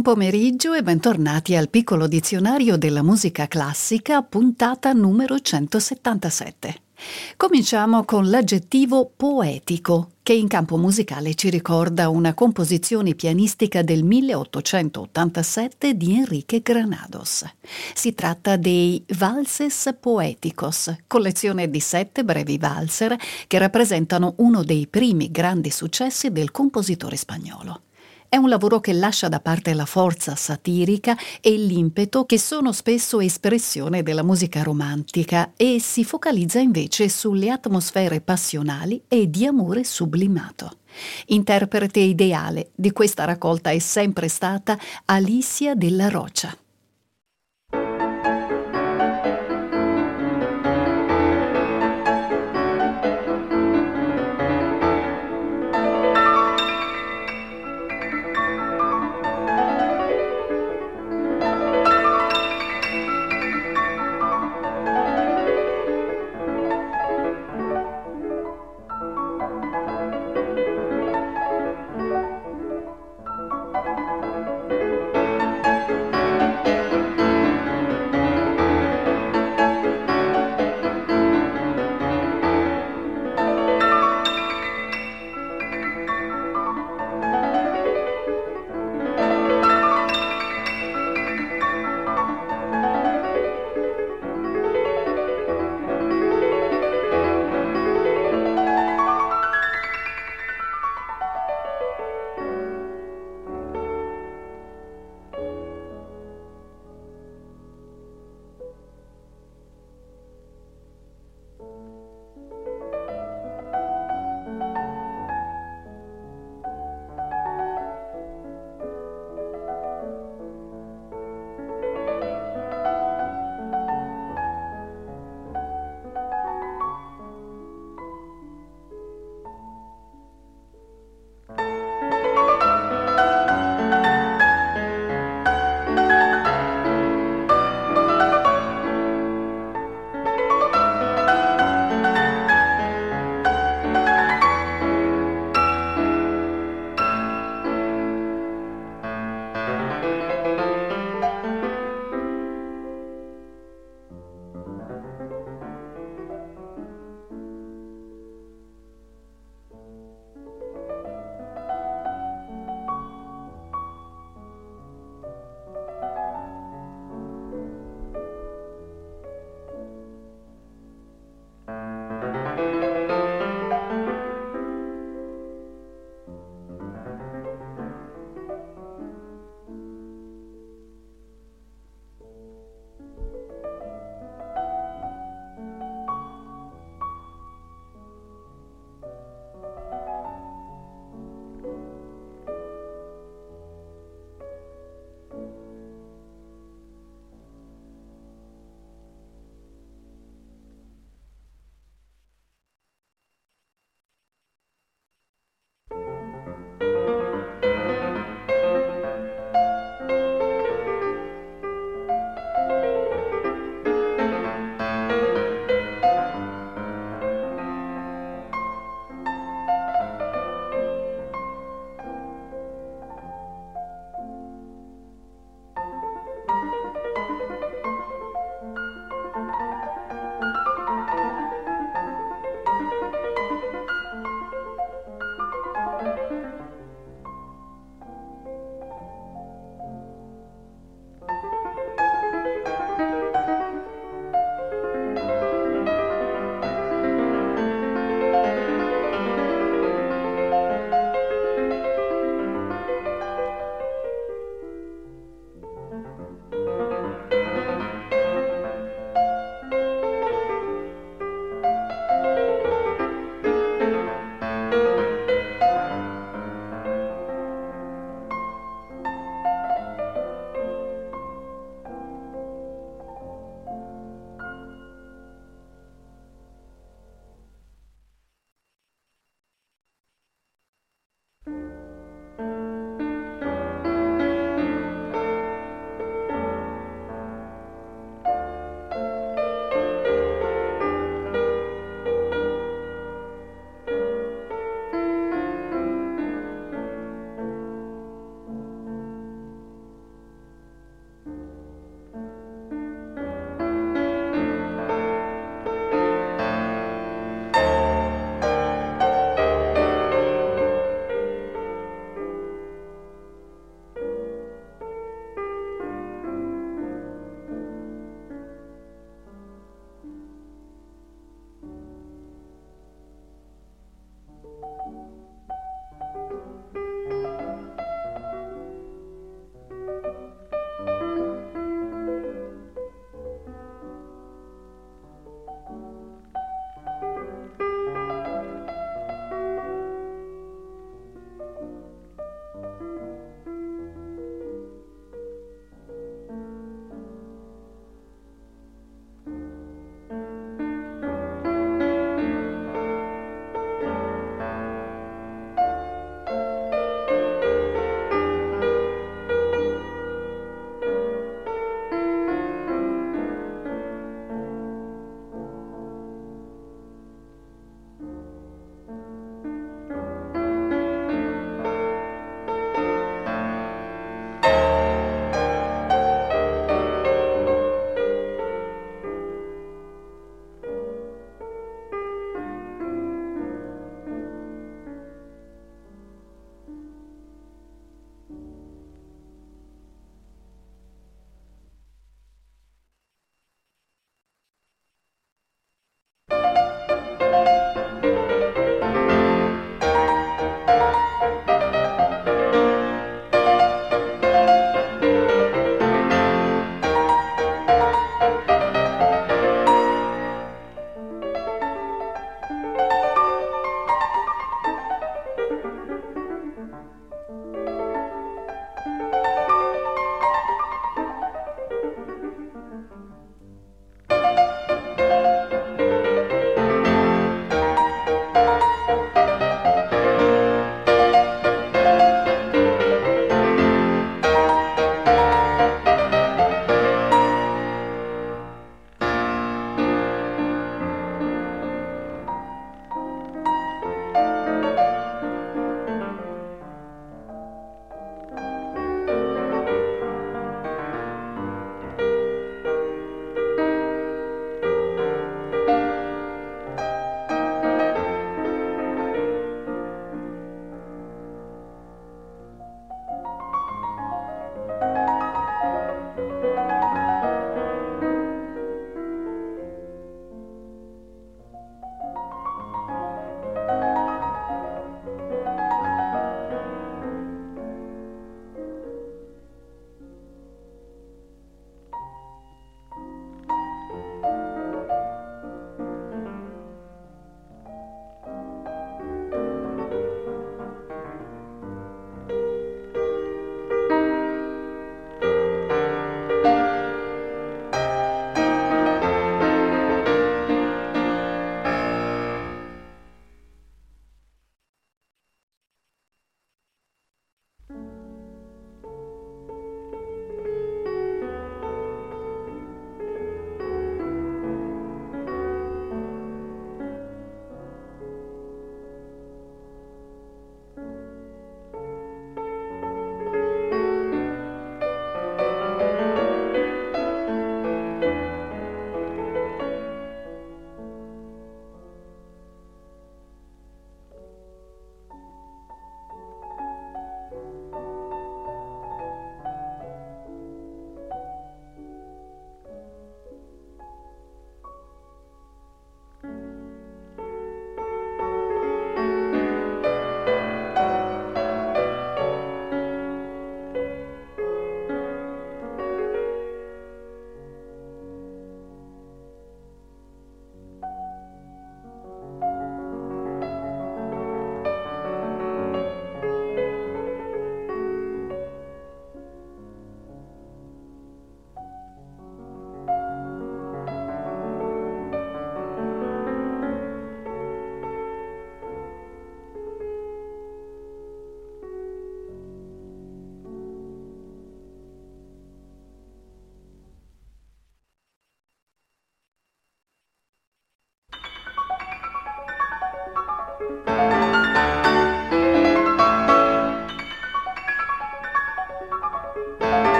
Buon pomeriggio e bentornati al piccolo dizionario della musica classica, puntata numero 177. Cominciamo con l'aggettivo poetico, che in campo musicale ci ricorda una composizione pianistica del 1887 di Enrique Granados. Si tratta dei Valses Poeticos, collezione di sette brevi valser che rappresentano uno dei primi grandi successi del compositore spagnolo. È un lavoro che lascia da parte la forza satirica e l'impeto che sono spesso espressione della musica romantica e si focalizza invece sulle atmosfere passionali e di amore sublimato. Interprete ideale di questa raccolta è sempre stata Alicia della Rocha.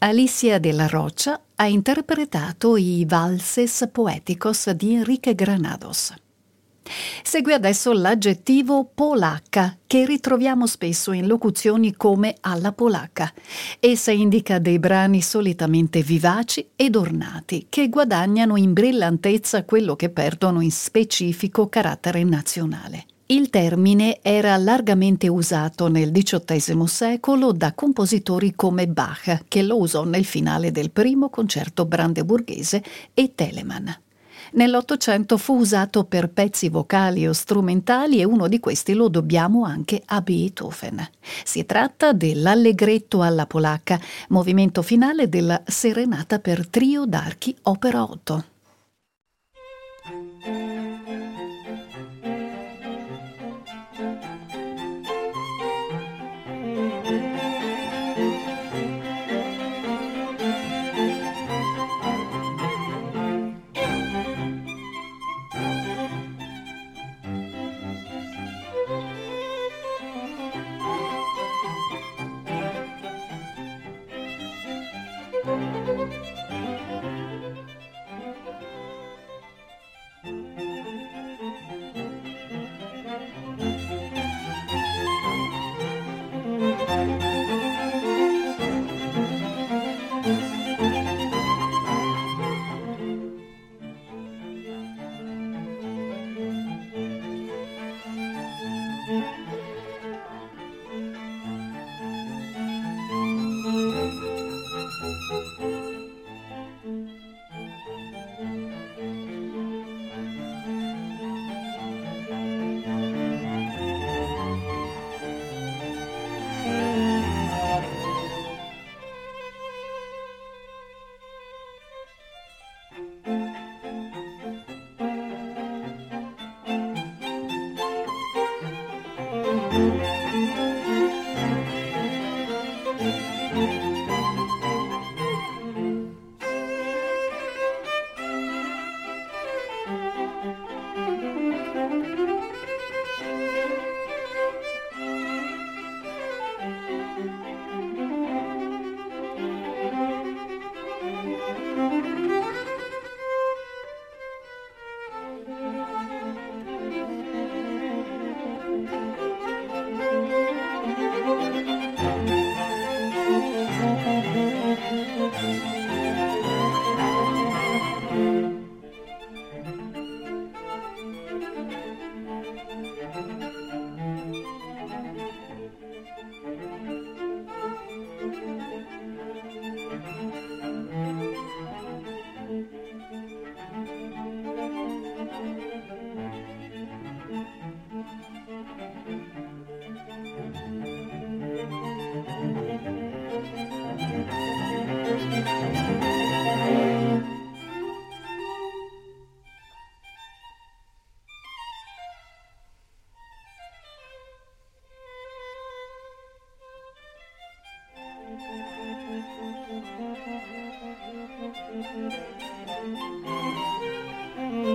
Alicia della Rocha ha interpretato i Valses Poeticos di Enrique Granados. Segue adesso l'aggettivo polacca, che ritroviamo spesso in locuzioni come alla polacca. Essa indica dei brani solitamente vivaci ed ornati, che guadagnano in brillantezza quello che perdono in specifico carattere nazionale. Il termine era largamente usato nel XVIII secolo da compositori come Bach, che lo usò nel finale del primo concerto brandeburghese, e Telemann. Nell'Ottocento fu usato per pezzi vocali o strumentali e uno di questi lo dobbiamo anche a Beethoven. Si tratta dell'Allegretto alla polacca, movimento finale della Serenata per trio d'archi opera 8.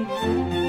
Bye.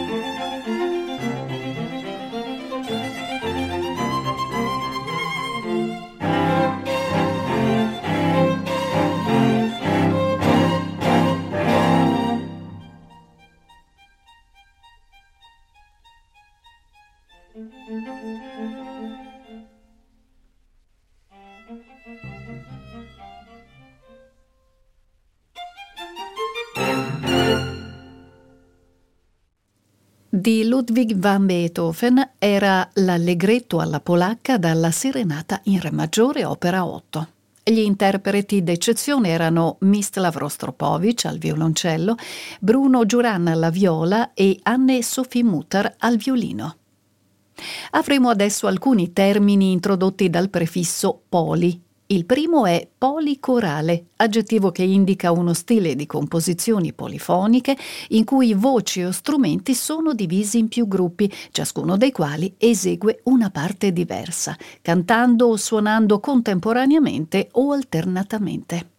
Di Ludwig van Beethoven era l'allegretto alla polacca dalla Serenata in Re maggiore opera 8. Gli interpreti d'eccezione erano Mislav Rostropovich al violoncello, Bruno Giuran alla viola e Anne Sophie Mutter al violino. Avremo adesso alcuni termini introdotti dal prefisso poli, il primo è policorale, aggettivo che indica uno stile di composizioni polifoniche in cui voci o strumenti sono divisi in più gruppi, ciascuno dei quali esegue una parte diversa, cantando o suonando contemporaneamente o alternatamente.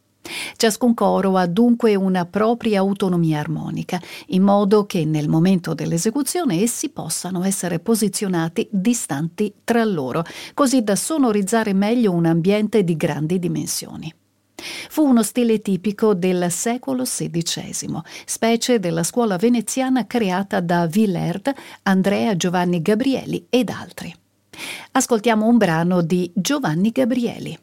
Ciascun coro ha dunque una propria autonomia armonica, in modo che nel momento dell'esecuzione essi possano essere posizionati distanti tra loro, così da sonorizzare meglio un ambiente di grandi dimensioni. Fu uno stile tipico del secolo XVI, specie della scuola veneziana creata da Villert, Andrea Giovanni Gabrieli ed altri. Ascoltiamo un brano di Giovanni Gabrieli.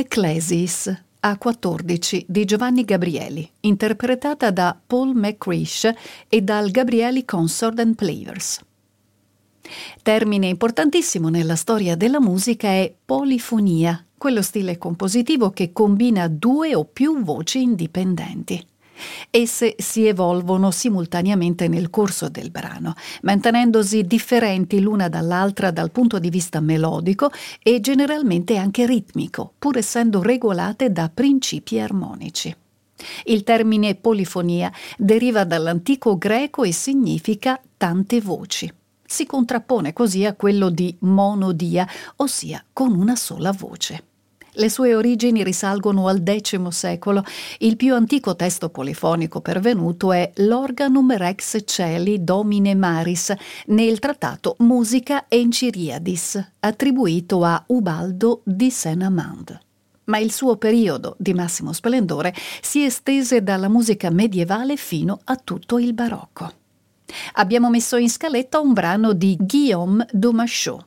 Ecclesis A14 di Giovanni Gabrieli, interpretata da Paul McCrish e dal Gabrieli Consort and Players. Termine importantissimo nella storia della musica è polifonia, quello stile compositivo che combina due o più voci indipendenti. Esse si evolvono simultaneamente nel corso del brano, mantenendosi differenti l'una dall'altra dal punto di vista melodico e generalmente anche ritmico, pur essendo regolate da principi armonici. Il termine polifonia deriva dall'antico greco e significa tante voci. Si contrappone così a quello di monodia, ossia con una sola voce. Le sue origini risalgono al X secolo. Il più antico testo polifonico pervenuto è l'Organum Rex Celi Domine Maris nel trattato Musica Enciriadis, attribuito a Ubaldo di Senamand ma il suo periodo di massimo splendore si estese dalla musica medievale fino a tutto il barocco. Abbiamo messo in scaletta un brano di Guillaume Domachot.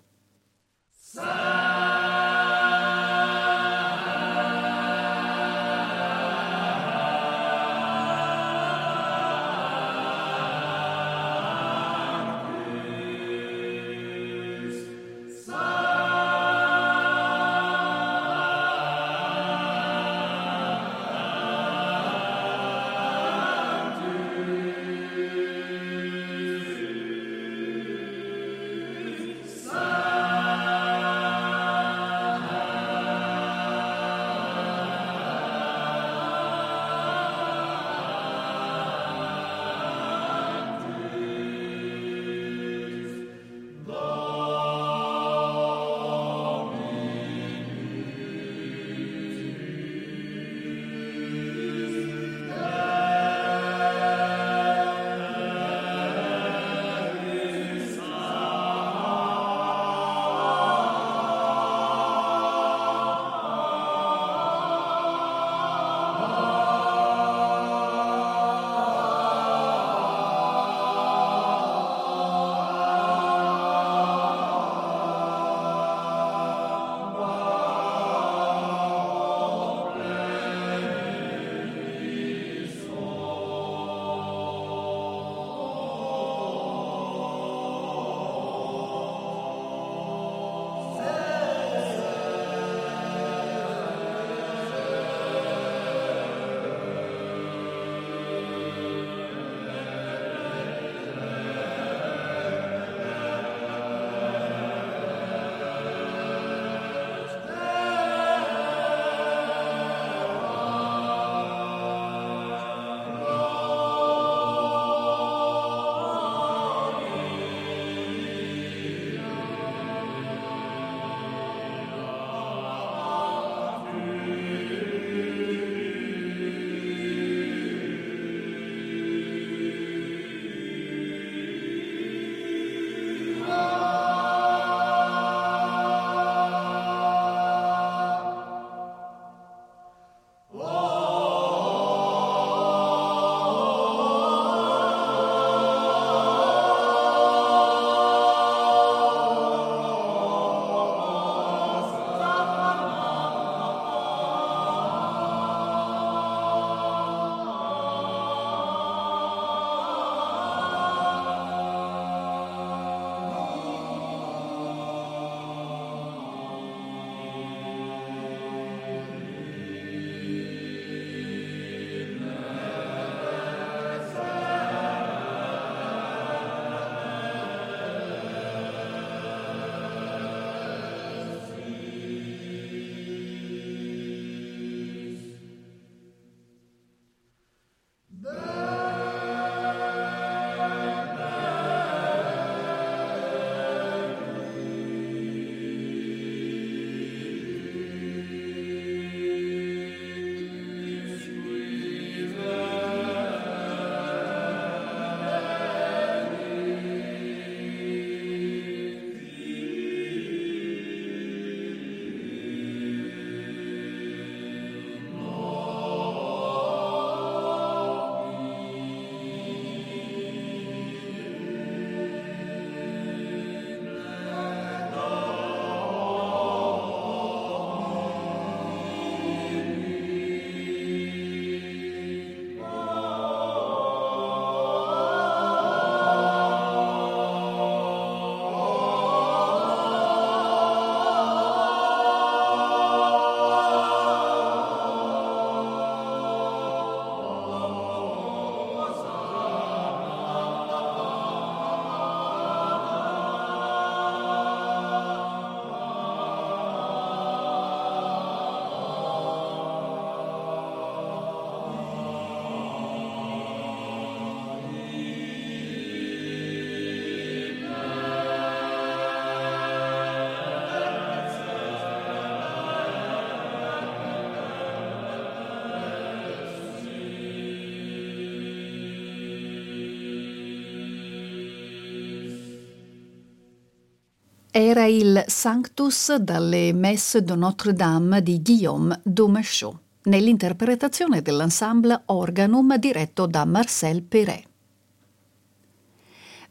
Era il Sanctus dalle Messe de Notre-Dame di Guillaume Dumachaud, nell'interpretazione dell'ensemble Organum diretto da Marcel Perret.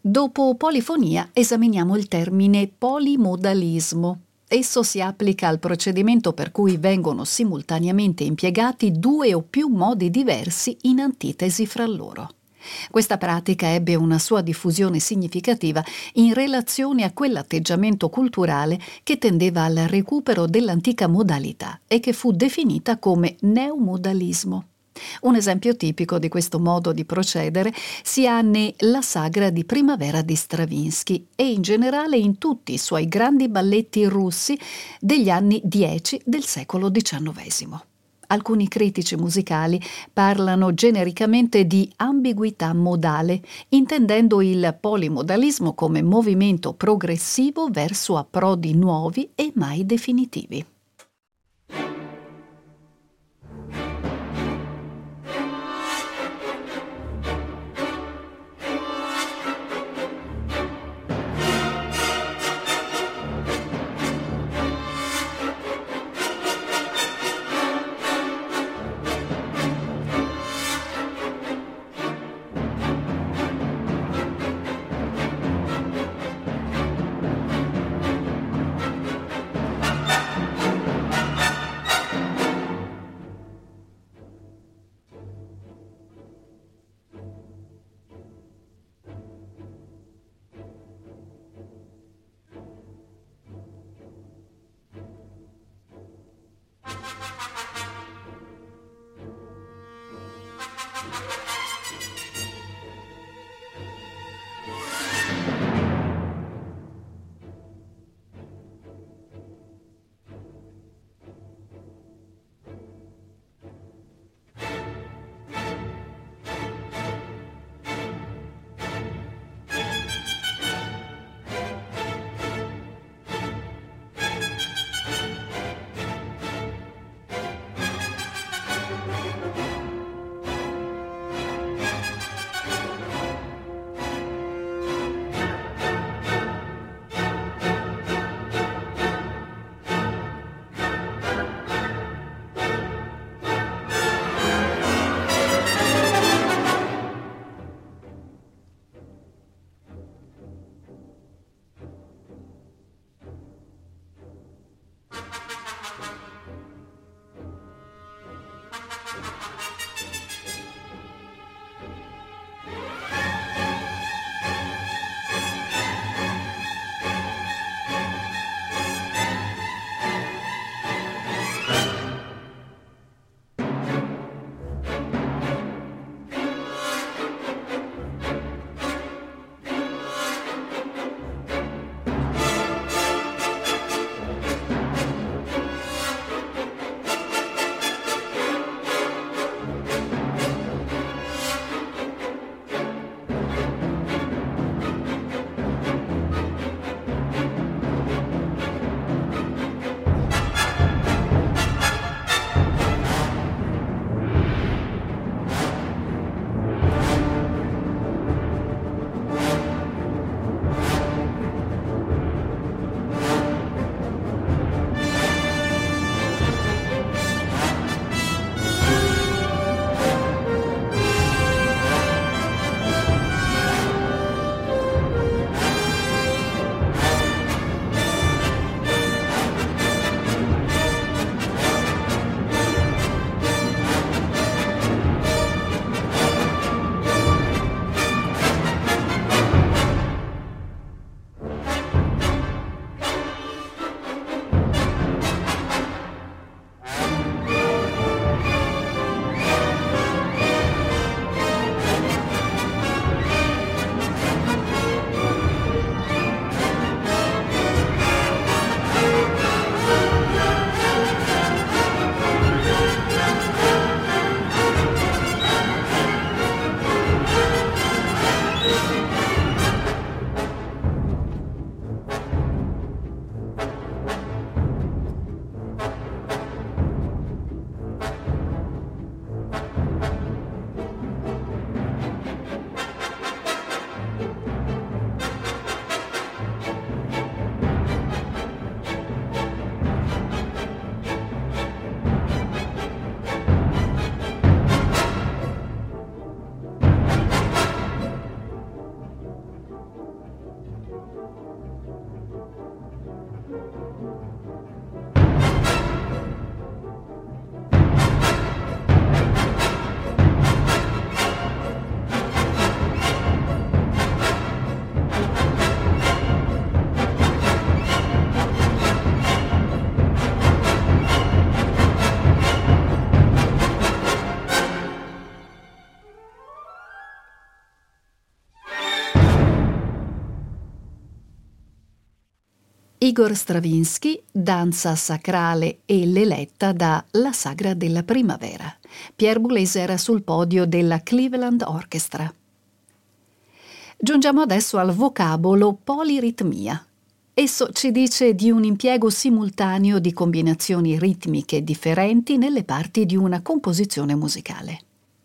Dopo polifonia esaminiamo il termine polimodalismo. Esso si applica al procedimento per cui vengono simultaneamente impiegati due o più modi diversi in antitesi fra loro. Questa pratica ebbe una sua diffusione significativa in relazione a quell'atteggiamento culturale che tendeva al recupero dell'antica modalità e che fu definita come neomodalismo. Un esempio tipico di questo modo di procedere si ha nella sagra di primavera di Stravinsky e in generale in tutti i suoi grandi balletti russi degli anni 10 del secolo XIX alcuni critici musicali parlano genericamente di ambiguità modale, intendendo il polimodalismo come movimento progressivo verso approdi nuovi e mai definitivi. Igor Stravinsky, Danza sacrale e l'eletta da La sagra della primavera. Pierre Boulez era sul podio della Cleveland Orchestra. Giungiamo adesso al vocabolo poliritmia. Esso ci dice di un impiego simultaneo di combinazioni ritmiche differenti nelle parti di una composizione musicale.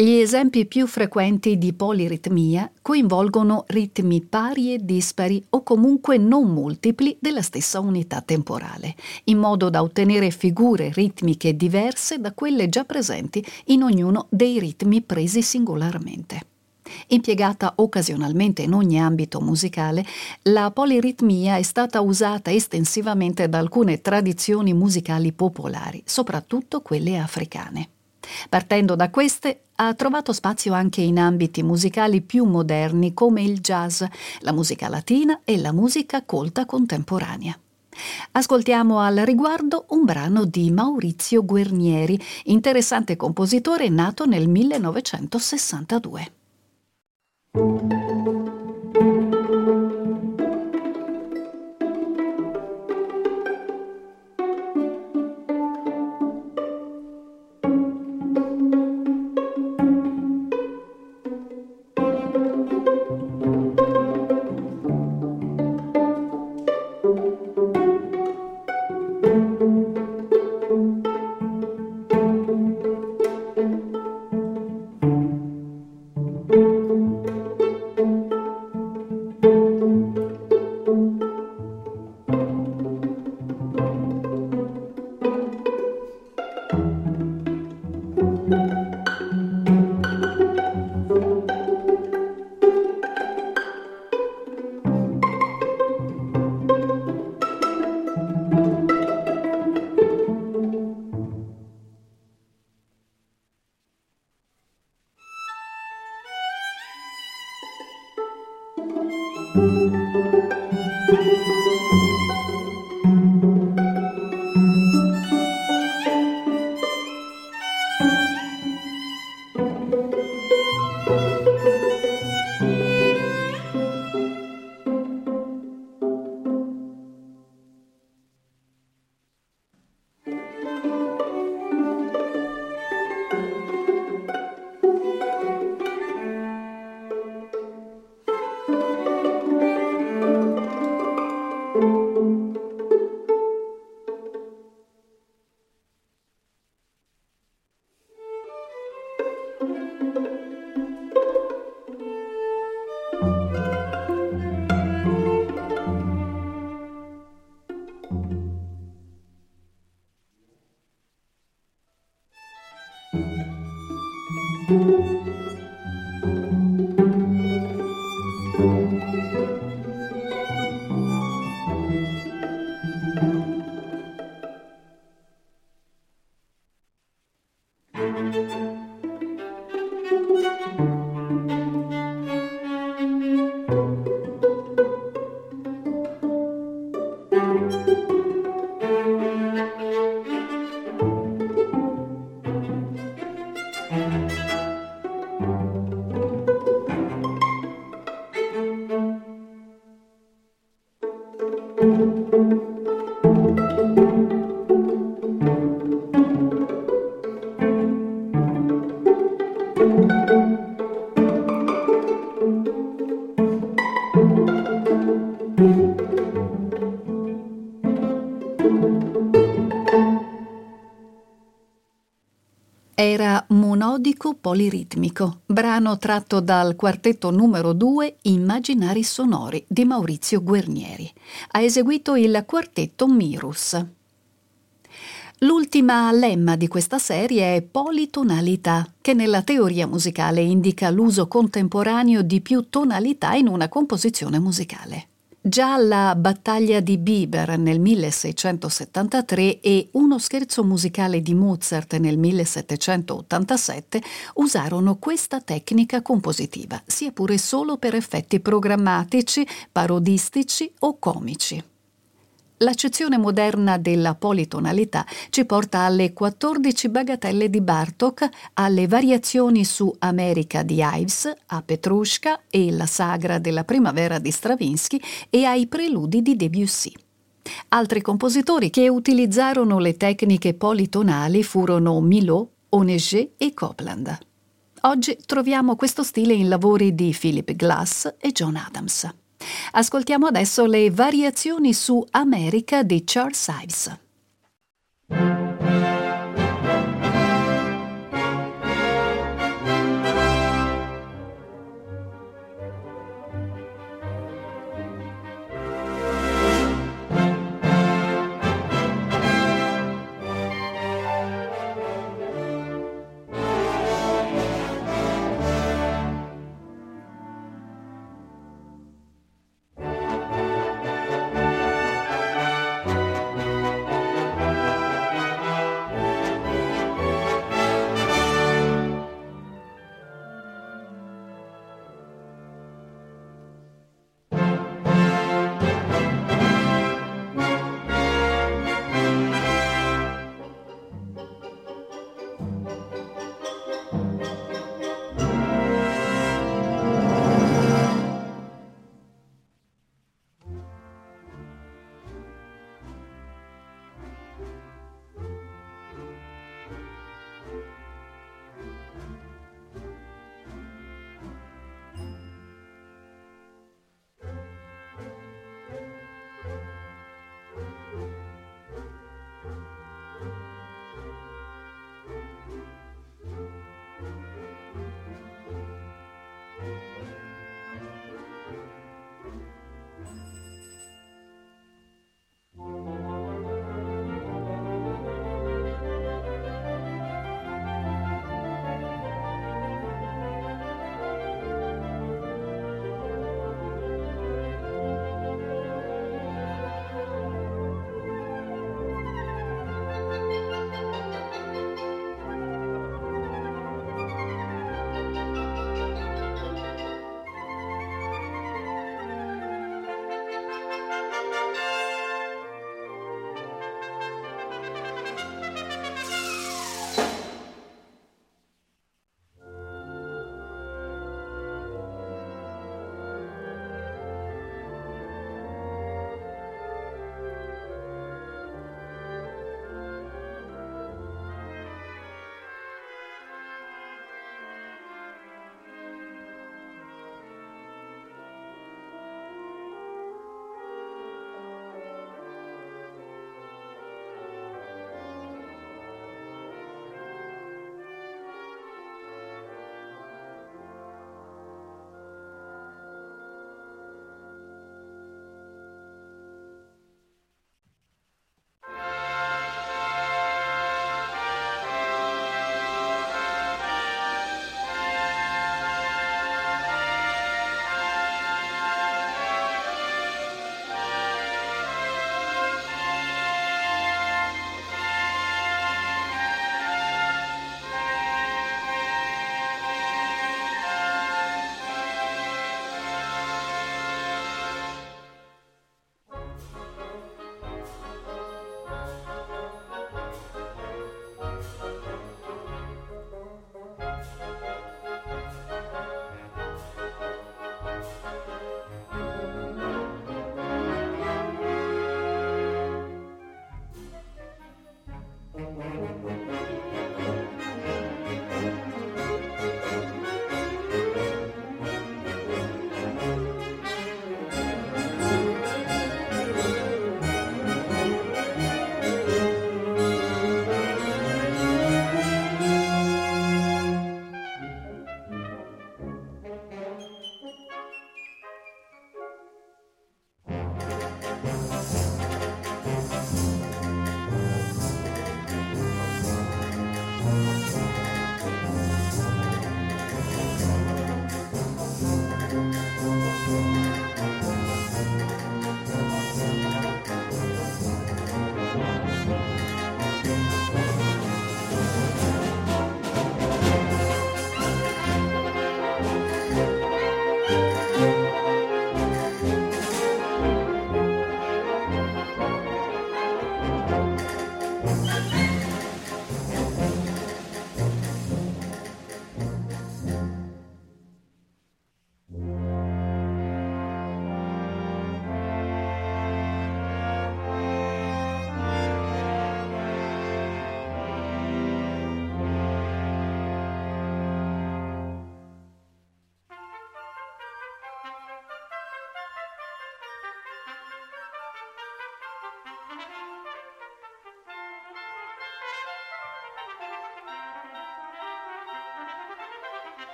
Gli esempi più frequenti di poliritmia coinvolgono ritmi pari e dispari o comunque non multipli della stessa unità temporale, in modo da ottenere figure ritmiche diverse da quelle già presenti in ognuno dei ritmi presi singolarmente. Impiegata occasionalmente in ogni ambito musicale, la poliritmia è stata usata estensivamente da alcune tradizioni musicali popolari, soprattutto quelle africane. Partendo da queste, ha trovato spazio anche in ambiti musicali più moderni come il jazz, la musica latina e la musica colta contemporanea. Ascoltiamo al riguardo un brano di Maurizio Guernieri, interessante compositore nato nel 1962. Era Monodico Poliritmico, brano tratto dal quartetto numero 2 Immaginari sonori di Maurizio Guernieri. Ha eseguito il quartetto Mirus. L'ultima lemma di questa serie è politonalità, che nella teoria musicale indica l'uso contemporaneo di più tonalità in una composizione musicale. Già la battaglia di Biber nel 1673 e uno scherzo musicale di Mozart nel 1787 usarono questa tecnica compositiva, sia pure solo per effetti programmatici, parodistici o comici. L'accezione moderna della politonalità ci porta alle 14 bagatelle di Bartok, alle variazioni su America di Ives, a Petrushka e la sagra della primavera di Stravinsky e ai preludi di Debussy. Altri compositori che utilizzarono le tecniche politonali furono Milot, Onegé e Copland. Oggi troviamo questo stile in lavori di Philip Glass e John Adams. Ascoltiamo adesso le variazioni su America di Charles Ives.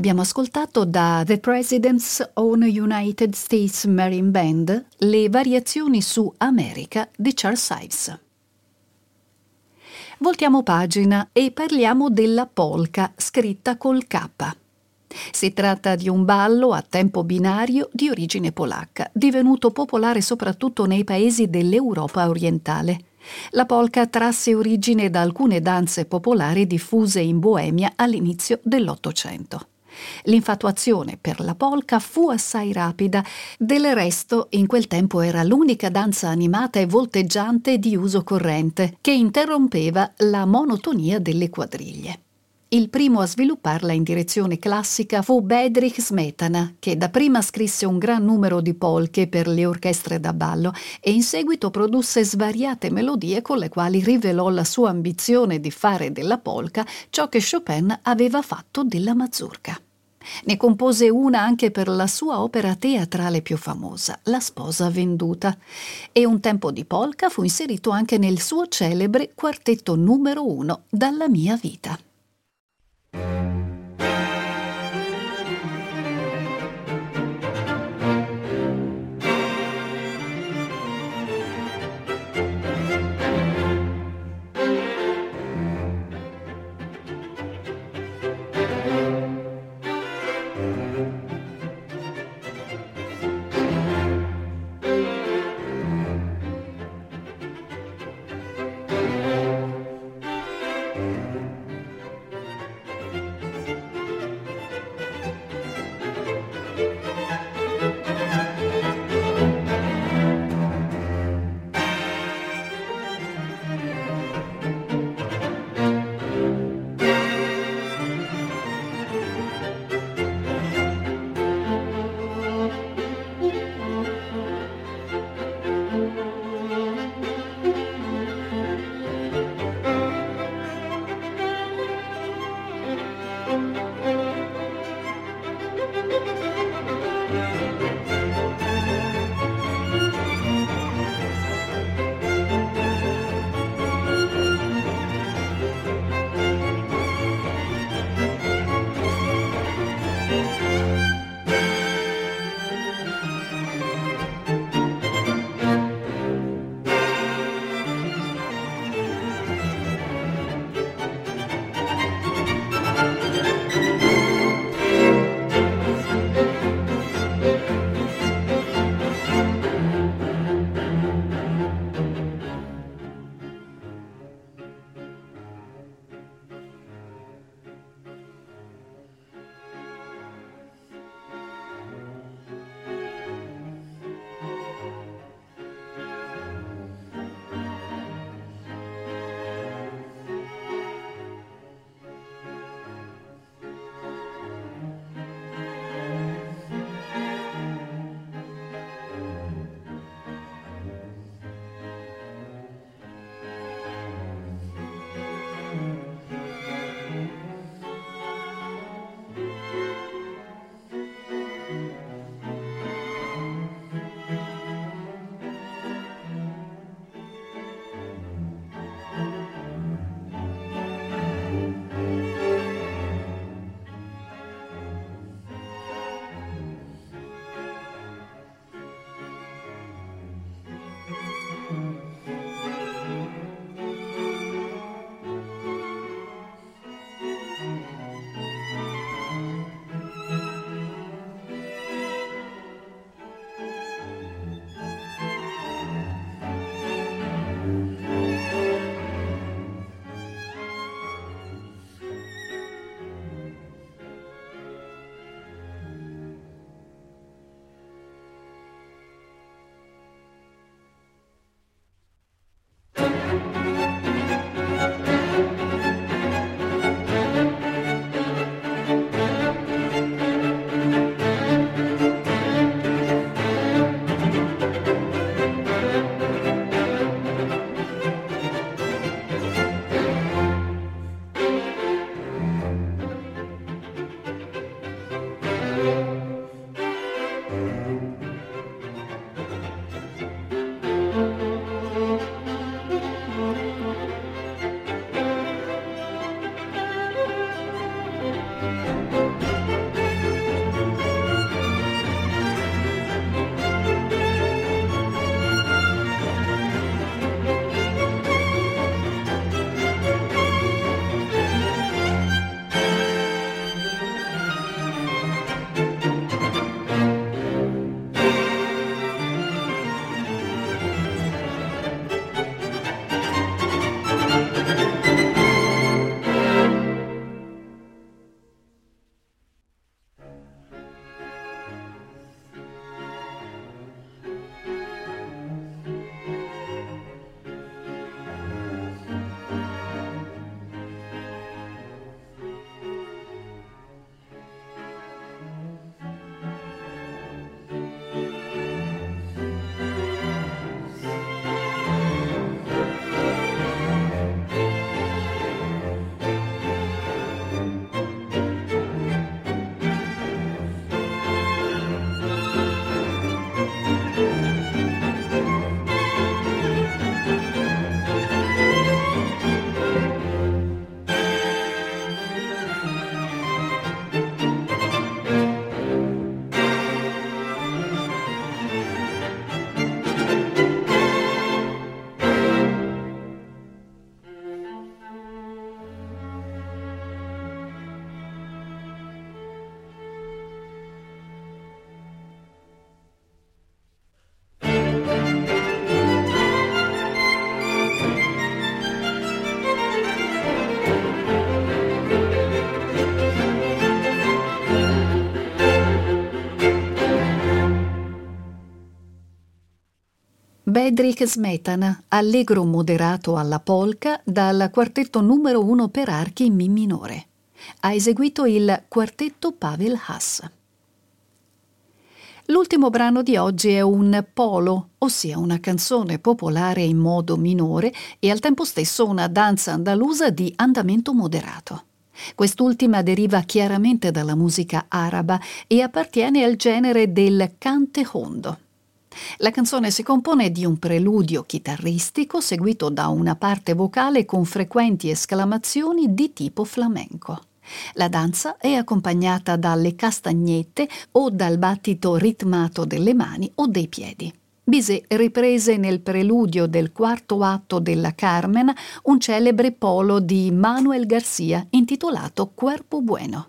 Abbiamo ascoltato da The President's Own United States Marine Band le variazioni su America di Charles Ives. Voltiamo pagina e parliamo della polka scritta col K. Si tratta di un ballo a tempo binario di origine polacca, divenuto popolare soprattutto nei paesi dell'Europa orientale. La polka trasse origine da alcune danze popolari diffuse in Boemia all'inizio dell'Ottocento. L'infatuazione per la polka fu assai rapida, del resto in quel tempo era l'unica danza animata e volteggiante di uso corrente, che interrompeva la monotonia delle quadriglie. Il primo a svilupparla in direzione classica fu Bedrich Smetana, che dapprima scrisse un gran numero di polche per le orchestre da ballo e in seguito produsse svariate melodie con le quali rivelò la sua ambizione di fare della polka ciò che Chopin aveva fatto della mazurka. Ne compose una anche per la sua opera teatrale più famosa, La sposa venduta, e un tempo di polka fu inserito anche nel suo celebre quartetto numero uno, Dalla mia vita. Bedrich Smetana, allegro moderato alla polka dal quartetto numero uno per archi in Mi minore. Ha eseguito il quartetto Pavel Haas. L'ultimo brano di oggi è un polo, ossia una canzone popolare in modo minore e al tempo stesso una danza andalusa di andamento moderato. Quest'ultima deriva chiaramente dalla musica araba e appartiene al genere del cante hondo. La canzone si compone di un preludio chitarristico seguito da una parte vocale con frequenti esclamazioni di tipo flamenco. La danza è accompagnata dalle castagnette o dal battito ritmato delle mani o dei piedi. Bizet riprese nel preludio del quarto atto della Carmen un celebre polo di Manuel Garcia intitolato Cuerpo Bueno.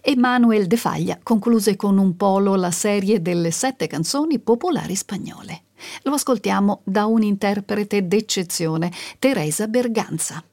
E Manuel de Faglia concluse con un polo la serie delle sette canzoni popolari spagnole. Lo ascoltiamo da un interprete d'eccezione, Teresa Berganza.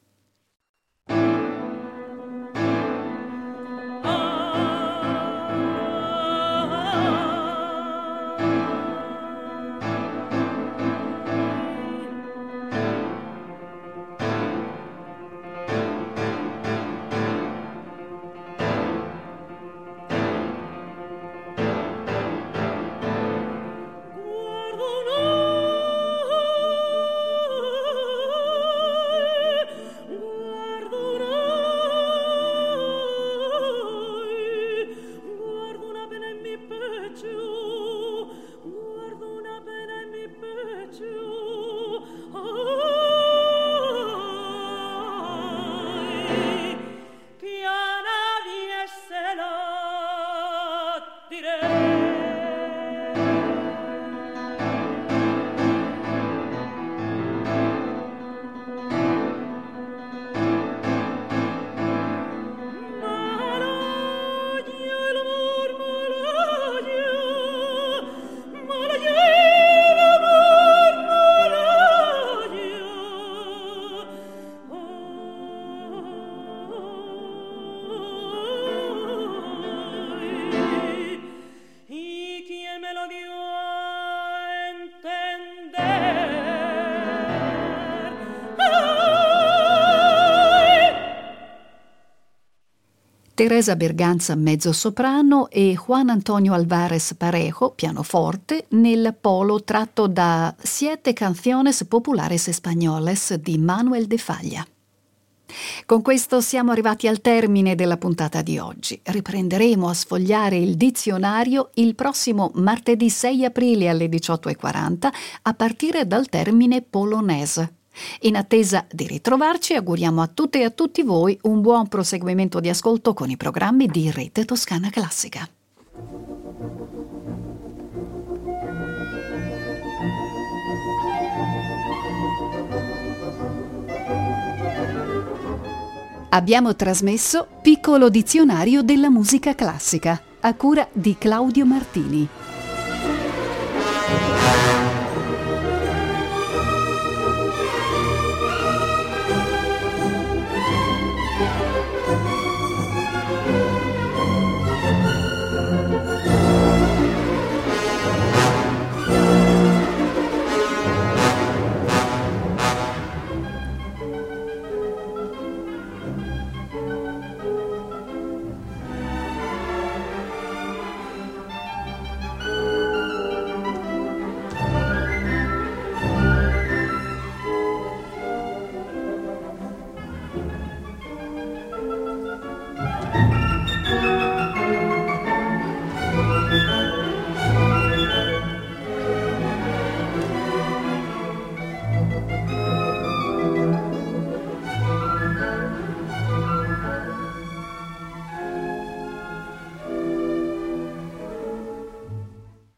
Teresa Berganza mezzo-soprano e Juan Antonio Alvarez Parejo pianoforte nel polo tratto da Siete Canciones Populares Españoles di Manuel de Faglia. Con questo siamo arrivati al termine della puntata di oggi. Riprenderemo a sfogliare il dizionario il prossimo martedì 6 aprile alle 18.40 a partire dal termine polonese. In attesa di ritrovarci, auguriamo a tutte e a tutti voi un buon proseguimento di ascolto con i programmi di Rete Toscana Classica. Abbiamo trasmesso Piccolo dizionario della musica classica a cura di Claudio Martini.